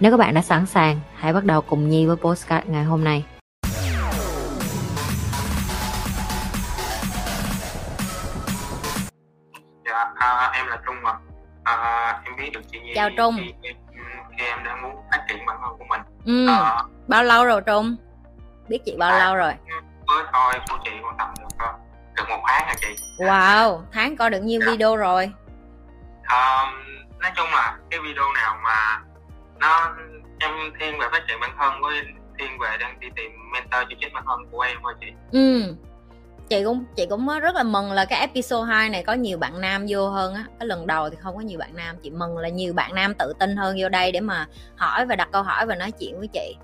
Nếu các bạn đã sẵn sàng, hãy bắt đầu cùng Nhi với postcard ngày hôm nay. Dạ, à, em là Trung ạ. À, em biết được chị Nhi. Chào Trung. Khi, khi, khi em đang muốn phát triển bản thân của mình. Ừ. À, Bao lâu rồi Trung? Biết chị bao À. lâu rồi? với coi của chị khoảng tầm được ờ, được một tháng rồi chị. Wow, tháng coi được nhiêu Dạ. video rồi? À, nói chung là cái video nào mà nó em thiên về phát triển bản thân với thiên về đang đi tìm mentor cho chính bản thân của em thôi chị. Ừ. Chị cũng chị cũng rất là mừng là cái episode 2 này có nhiều bạn nam vô hơn á. Cái lần đầu thì không có nhiều bạn nam, chị mừng là nhiều bạn nam tự tin hơn vô đây để mà hỏi và đặt câu hỏi và nói chuyện với chị.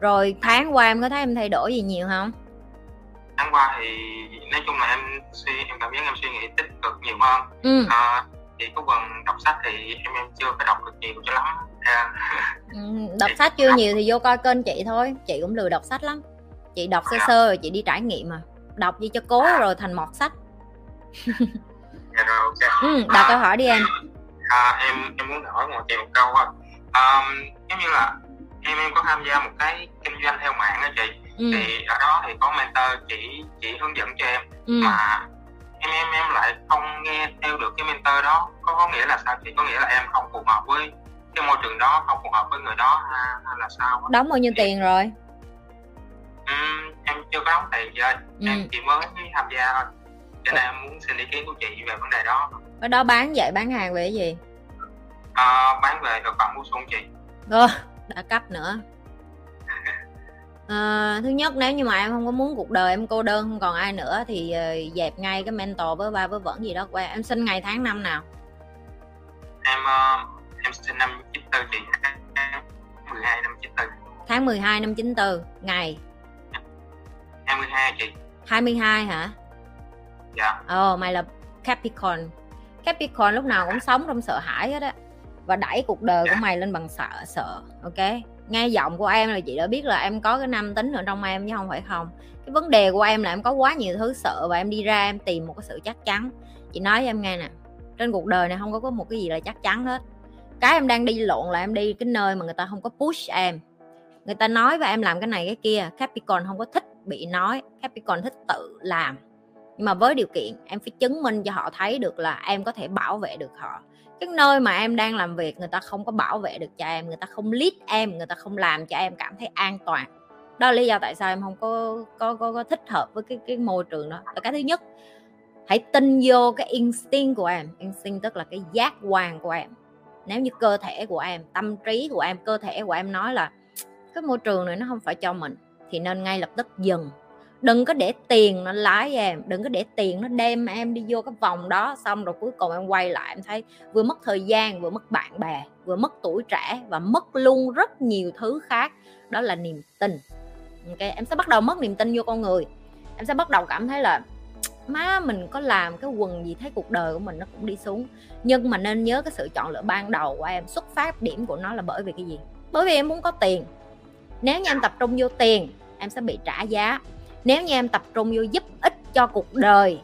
Rồi tháng qua em có thấy em thay đổi gì nhiều không? Tháng qua thì nói chung là em suy em cảm giác em suy nghĩ tích cực nhiều hơn. Ừ. À, thì có phần đọc sách thì em em chưa có đọc được nhiều cho lắm. À, đọc sách chưa nhiều thì vô coi kênh chị thôi. Chị cũng lười đọc sách lắm. Chị đọc sơ sơ rồi chị đi trải nghiệm mà. Đọc gì cho cố rồi thành mọt sách. Dạ rồi ừ, đặt câu hỏi đi em. À, em em muốn hỏi một chị một câu á à, giống như là em em có tham gia một cái kinh doanh theo mạng á chị. Ừ, thì ở đó thì có mentor chỉ chỉ hướng dẫn cho em. Ừ. mà em em em lại không nghe theo được cái mentor đó. Có có nghĩa là sao chị có nghĩa là em không phù hợp với cái môi trường đó không phù hợp với người đó hay, hay là sao á? đóng bao nhiêu tiền rồi? Ừm, em chưa có đóng tiền gì ơi Ừ. em chỉ mới tham gia thôi. Cho nên em muốn xin ý kiến của chị về vấn đề đó. Ở đó bán vậy bán hàng về cái gì? À, bán về thực phẩm bổ sung chị. Ơ, đã cấp nữa. À, thứ nhất nếu như mà em không có muốn cuộc đời em cô đơn không còn ai nữa thì ờ, dẹp ngay cái mentor với ba với vẩn gì đó qua. Em sinh ngày tháng năm nào? Em ờ, em sinh năm 94 chị 12 năm 94 tháng 12 năm 94 ngày 22 chị 22 hả dạ Ồ, mày là Capricorn. Capricorn lúc nào cũng sống trong sợ hãi hết á. Và đẩy cuộc đời của mày lên bằng sợ sợ. Ok. Nghe giọng của em là chị đã biết là em có cái nam tính ở trong em chứ không phải không. Cái vấn đề của em là em có quá nhiều thứ sợ và em đi ra em tìm một cái sự chắc chắn. Chị nói cho em nghe nè. Trên cuộc đời này không có có một cái gì là chắc chắn hết. Cái em đang đi lộn là em đi cái nơi mà người ta không có push em. Người ta nói và em làm cái này cái kia. Capricorn không có thích bị nói. Capricorn thích tự làm nhưng mà với điều kiện em phải chứng minh cho họ thấy được là em có thể bảo vệ được họ cái nơi mà em đang làm việc người ta không có bảo vệ được cho em người ta không lead em người ta không làm cho em cảm thấy an toàn đó là lý do tại sao em không có có có, có thích hợp với cái cái môi trường đó là cái thứ nhất hãy tin vô cái instinct của em instinct tức là cái giác quan của em nếu như cơ thể của em, tâm trí của em, cơ thể của em nói là cái môi trường này nó không phải cho mình, thì nên ngay lập tức dừng. Đừng có để tiền nó lái em, đừng có để tiền nó đem em đi vô cái vòng đó, xong rồi cuối cùng em quay lại, em thấy vừa mất thời gian, vừa mất bạn bè, vừa mất tuổi trẻ và mất luôn rất nhiều thứ khác. Đó là niềm tin. Ok, em sẽ bắt đầu mất niềm tin vô con người. Em sẽ bắt đầu cảm thấy là má mình có làm cái quần gì thấy cuộc đời của mình nó cũng đi xuống. Nhưng mà nên nhớ cái sự chọn lựa ban đầu của em, xuất phát điểm của nó là bởi vì cái gì? Bởi vì em muốn có tiền. Nếu như em tập trung vô tiền, em sẽ bị trả giá. Nếu như em tập trung vô giúp ích cho cuộc đời,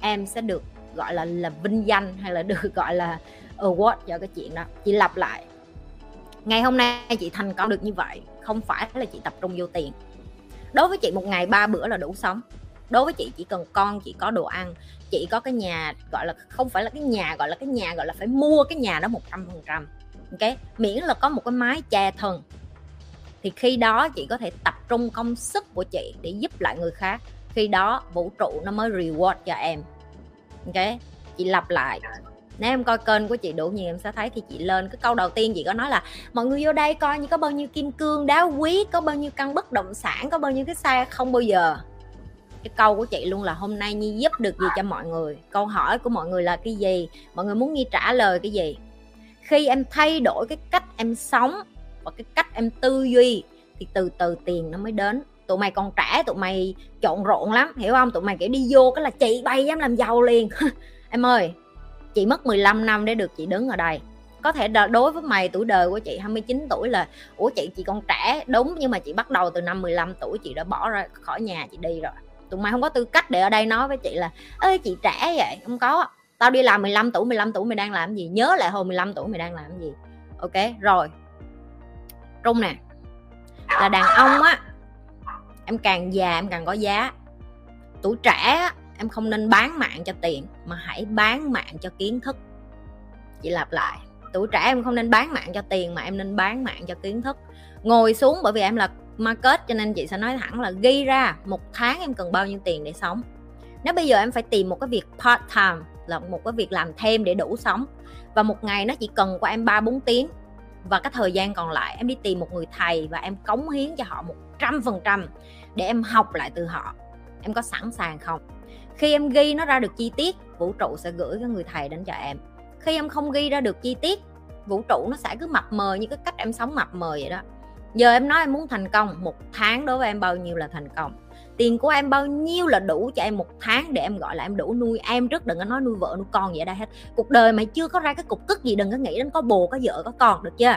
em sẽ được gọi là là vinh danh hay là được gọi là award cho cái chuyện đó. Chị lặp lại. Ngày hôm nay chị thành công được như vậy, không phải là chị tập trung vô tiền. Đối với chị, một ngày ba bữa là đủ sống đối với chị chỉ cần con, chị có đồ ăn, chị có cái nhà, gọi là, không phải là cái nhà, gọi là cái nhà, gọi là phải mua cái nhà đó một trăm phần trăm, ok? Miễn là có một cái mái che thân. Thì khi đó chị có thể tập trung công sức của chị để giúp lại người khác. Khi đó vũ trụ nó mới reward cho em, ok? Chị lặp lại. Nếu em coi kênh của chị đủ nhiều, em sẽ thấy khi chị lên, cái câu đầu tiên chị có nói là, mọi người vô đây coi như có bao nhiêu kim cương đá quý, có bao nhiêu căn bất động sản, có bao nhiêu cái xe không bao giờ cái câu của chị luôn là hôm nay nhi giúp được gì cho mọi người? Câu hỏi của mọi người là cái gì? Mọi người muốn nhi trả lời cái gì? Khi em thay đổi cái cách em sống và cái cách em tư duy thì từ từ tiền nó mới đến. Tụi mày còn trẻ, tụi mày trộn rộn lắm, hiểu không? Tụi mày kiểu đi vô cái là chị bay dám làm giàu liền. Em ơi, chị mất 15 năm để được chị đứng ở đây. Có thể đối với mày, tuổi đời của chị 29 tuổi là, ủa chị chị còn trẻ, đúng, nhưng mà chị bắt đầu từ năm 15 tuổi, chị đã bỏ ra khỏi nhà, chị đi rồi tụi mày không có tư cách để ở đây nói với chị là ơi chị trẻ vậy. Không có. Tao đi làm 15 tuổi 15 tuổi mày đang làm gì? Nhớ lại hồi 15 tuổi mày đang làm gì. Ok, rồi. Trung nè. Là đàn ông á, em càng già em càng có giá. Tuổi trẻ á, em không nên bán mạng cho tiền, mà hãy bán mạng cho kiến thức. Chị lặp lại. Tuổi trẻ em không nên bán mạng cho tiền, mà em nên bán mạng cho kiến thức. Ngồi xuống bởi vì em là market cho nên chị sẽ nói thẳng là ghi ra một tháng em cần bao nhiêu tiền để sống. Nếu bây giờ em phải tìm một cái việc part time, là một cái việc làm thêm để đủ sống, và một ngày nó chỉ cần của em ba bốn tiếng, và cái thời gian còn lại em đi tìm một người thầy và em cống hiến cho họ một trăm phần trăm để em học lại từ họ, em có sẵn sàng không? Khi em ghi nó ra được chi tiết, vũ trụ sẽ gửi cái người thầy đến cho em. Khi em không ghi ra được chi tiết, vũ trụ nó sẽ cứ mập mờ như cái cách em sống mập mờ vậy đó giờ em nói em muốn thành công, một tháng đối với em bao nhiêu là thành công? Tiền của em bao nhiêu là đủ cho em một tháng để em gọi là em đủ nuôi? Em trước đừng có nói nuôi vợ, nuôi con vậy đây hết. Cuộc đời mày chưa có ra cái cục tức gì, đừng có nghĩ đến có bồ, có vợ, có con được chưa?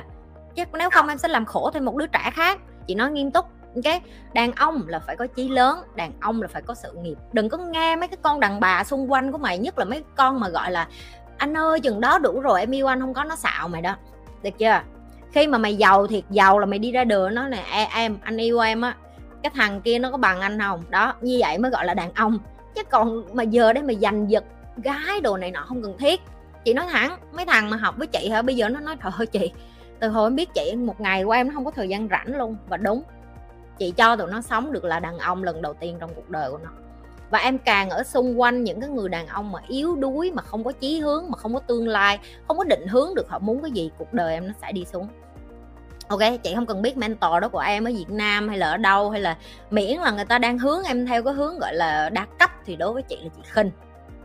Chứ nếu không em sẽ làm khổ thêm một đứa trẻ khác. Chị nói nghiêm túc cái đàn ông là phải có chí lớn, đàn ông là phải có sự nghiệp. Đừng có nghe mấy cái con đàn bà xung quanh của mày, nhất là mấy con mà gọi là, anh ơi, chừng đó đủ rồi, em yêu anh, không có nó xạo mày đó. Được chưa? Khi mà mày giàu thiệt, giàu là mày đi ra đường, nó nè em, anh yêu em á, cái thằng kia nó có bằng anh không? Đó, như vậy mới gọi là đàn ông. Chứ còn mà giờ đây mày giành giật gái đồ này nọ không cần thiết. Chị nói thẳng, mấy thằng mà học với chị hả? Bây giờ nó nói, trời ơi, chị, từ hồi em biết chị, một ngày qua em nó không có thời gian rảnh luôn. Và đúng, chị cho tụi nó sống được là đàn ông lần đầu tiên trong cuộc đời của nó. Và em càng ở xung quanh những cái người đàn ông mà yếu đuối, mà không có chí hướng, mà không có tương lai, không có định hướng được họ muốn cái gì, cuộc đời em nó sẽ đi xuống ok, chị không cần biết mentor đó của em ở việt nam hay là ở đâu hay là miễn là người ta đang hướng em theo cái hướng gọi là đa cấp thì đối với chị là chị khinh.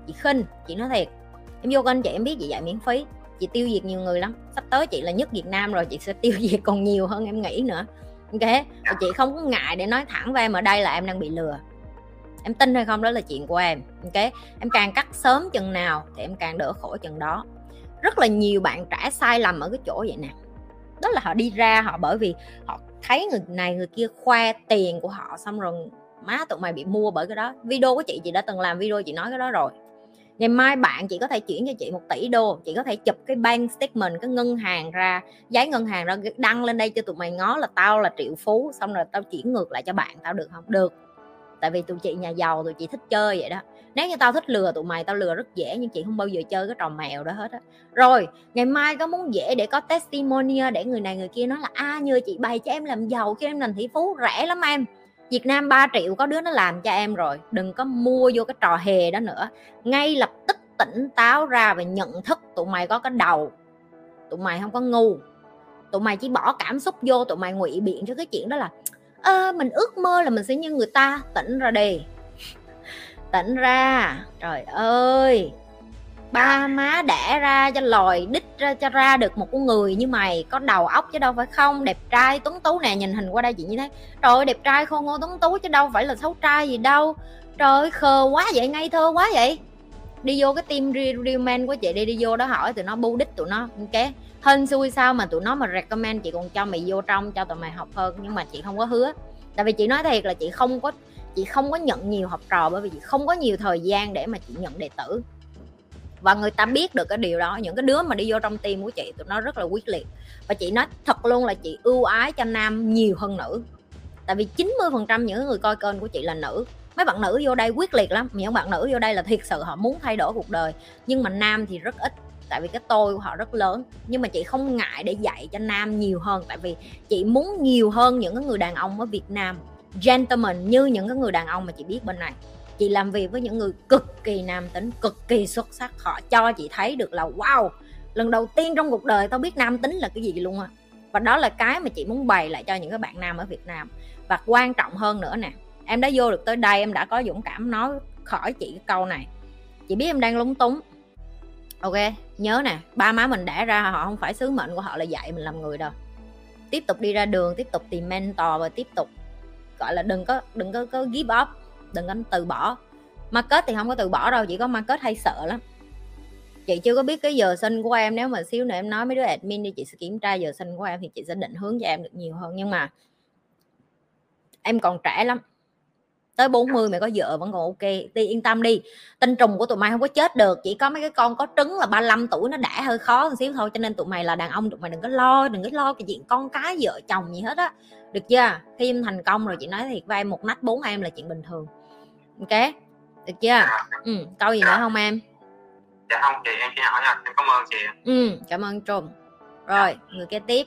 Chị khinh, chị nói thiệt. Em vô kênh chị em biết chị dạy miễn phí. Chị tiêu diệt nhiều người lắm. Sắp tới chị là nhất việt nam rồi, chị sẽ tiêu diệt còn nhiều hơn em nghĩ nữa. Ok? Và chị không có ngại để nói thẳng với em ở đây là em đang bị lừa. Em tin hay không đó là chuyện của em. Ok? Em càng cắt sớm chừng nào thì em càng đỡ khổ chừng đó. Rất là nhiều bạn trẻ sai lầm ở cái chỗ vậy nè đó là họ đi ra họ bởi vì họ thấy người này người kia khoe tiền của họ, xong rồi má tụi mày bị mua bởi cái đó. Video của chị chị đã từng làm video chị nói cái đó rồi. Ngày mai bạn chị có thể chuyển cho chị một tỷ đô, chị có thể chụp cái bank statement, cái ngân hàng ra, giấy ngân hàng ra, đăng lên đây cho tụi mày ngó là tao là triệu phú, xong rồi tao chuyển ngược lại cho bạn, tao được không? Được tại vì tụi chị nhà giàu tụi chị thích chơi vậy đó. Nếu như tao thích lừa tụi mày tao lừa rất dễ nhưng chị không bao giờ chơi cái trò mèo đó hết á. Rồi ngày mai có muốn dễ để có testimonial để người này người kia nói là a à, nhờ chị bày cho em làm giàu khi em làm tỷ phú rẻ lắm em. Việt Nam 3 triệu có đứa nó làm cho em rồi. Đừng có mua vô cái trò hề đó nữa. Ngay lập tức tỉnh táo ra và nhận thức tụi mày có cái đầu. Tụi mày không có ngu. Tụi mày chỉ bỏ cảm xúc vô tụi mày ngụy biện cho cái chuyện đó là à, mình ước mơ là mình sẽ như người ta. Tỉnh ra đi. Tỉnh ra. Trời ơi. Ba má đẻ ra cho lòi đích ra cho ra được một con người như mày. Có đầu óc chứ đâu phải không? Đẹp trai tuấn tú nè. Nhìn hình qua đây chị như thế trời ơi đẹp trai khôn ngô tuấn tú chứ đâu phải là xấu trai gì đâu. Trời ơi khờ quá vậy ngây thơ quá vậy đi vô cái team real, man của chị đi đi vô đó hỏi tụi nó bu đích tụi nó ok? Hên xui sao mà tụi nó mà recommend chị còn cho mày vô trong cho tụi mày học hơn nhưng mà chị không có hứa. Tại vì chị nói thiệt là chị không có chị không có nhận nhiều học trò bởi vì chị không có nhiều thời gian để mà chị nhận đệ tử. Và người ta biết được cái điều đó những cái đứa mà đi vô trong tim của chị tụi nó rất là quyết liệt. Và chị nói thật luôn là chị ưu ái cho nam nhiều hơn nữ. Tại vì 90% những người coi kênh của chị là nữ mấy bạn nữ vô đây quyết liệt lắm. Những bạn nữ vô đây là thiệt sự họ muốn thay đổi cuộc đời. Nhưng mà nam thì rất ít. Tại vì cái tôi của họ rất lớn. Nhưng mà chị không ngại để dạy cho nam nhiều hơn. Tại vì chị muốn nhiều hơn những cái người đàn ông ở Việt Nam. Gentleman như những cái người đàn ông mà chị biết bên này. Chị làm việc với những người cực kỳ nam tính, cực kỳ xuất sắc. Họ cho chị thấy được là, wow, lần đầu tiên trong cuộc đời tao biết nam tính là cái gì luôn á. Và đó là cái mà chị muốn bày lại cho những cái bạn nam ở Việt Nam. Và quan trọng hơn nữa nè em đã vô được tới đây em đã có dũng cảm nói khỏi chị cái câu này. Chị biết em đang lúng túng. Ok nhớ nè ba má mình đẻ ra họ không phải sứ mệnh của họ là dạy mình làm người đâu. Tiếp tục đi ra đường tiếp tục tìm mentor và tiếp tục gọi là đừng có đừng có, có give up đừng có từ bỏ. Market thì không có từ bỏ đâu chỉ có market hay sợ lắm. Chị chưa có biết cái giờ sinh của em nếu mà xíu nữa em nói mấy đứa admin đi chị sẽ kiểm tra giờ sinh của em thì chị sẽ định hướng cho em được nhiều hơn. Nhưng mà em còn trẻ lắm tới 40 mày có vợ vẫn còn ok đi yên tâm đi. Tinh trùng của tụi mày không có chết được chỉ có mấy cái con có trứng là 35 tuổi nó đã hơi khó một xíu thôi cho nên tụi mày là đàn ông tụi mày đừng có lo đừng có lo cái chuyện con cái vợ chồng gì hết á. Được chưa? Khi em thành công rồi chị nói thiệt với em một nách bốn em là chuyện bình thường. Ok? Được chưa? Dạ. Ừ câu gì nữa không em? Dạ không chị em chỉ hỏi nha em cảm ơn chị ừ cảm ơn trùng rồi người kế tiếp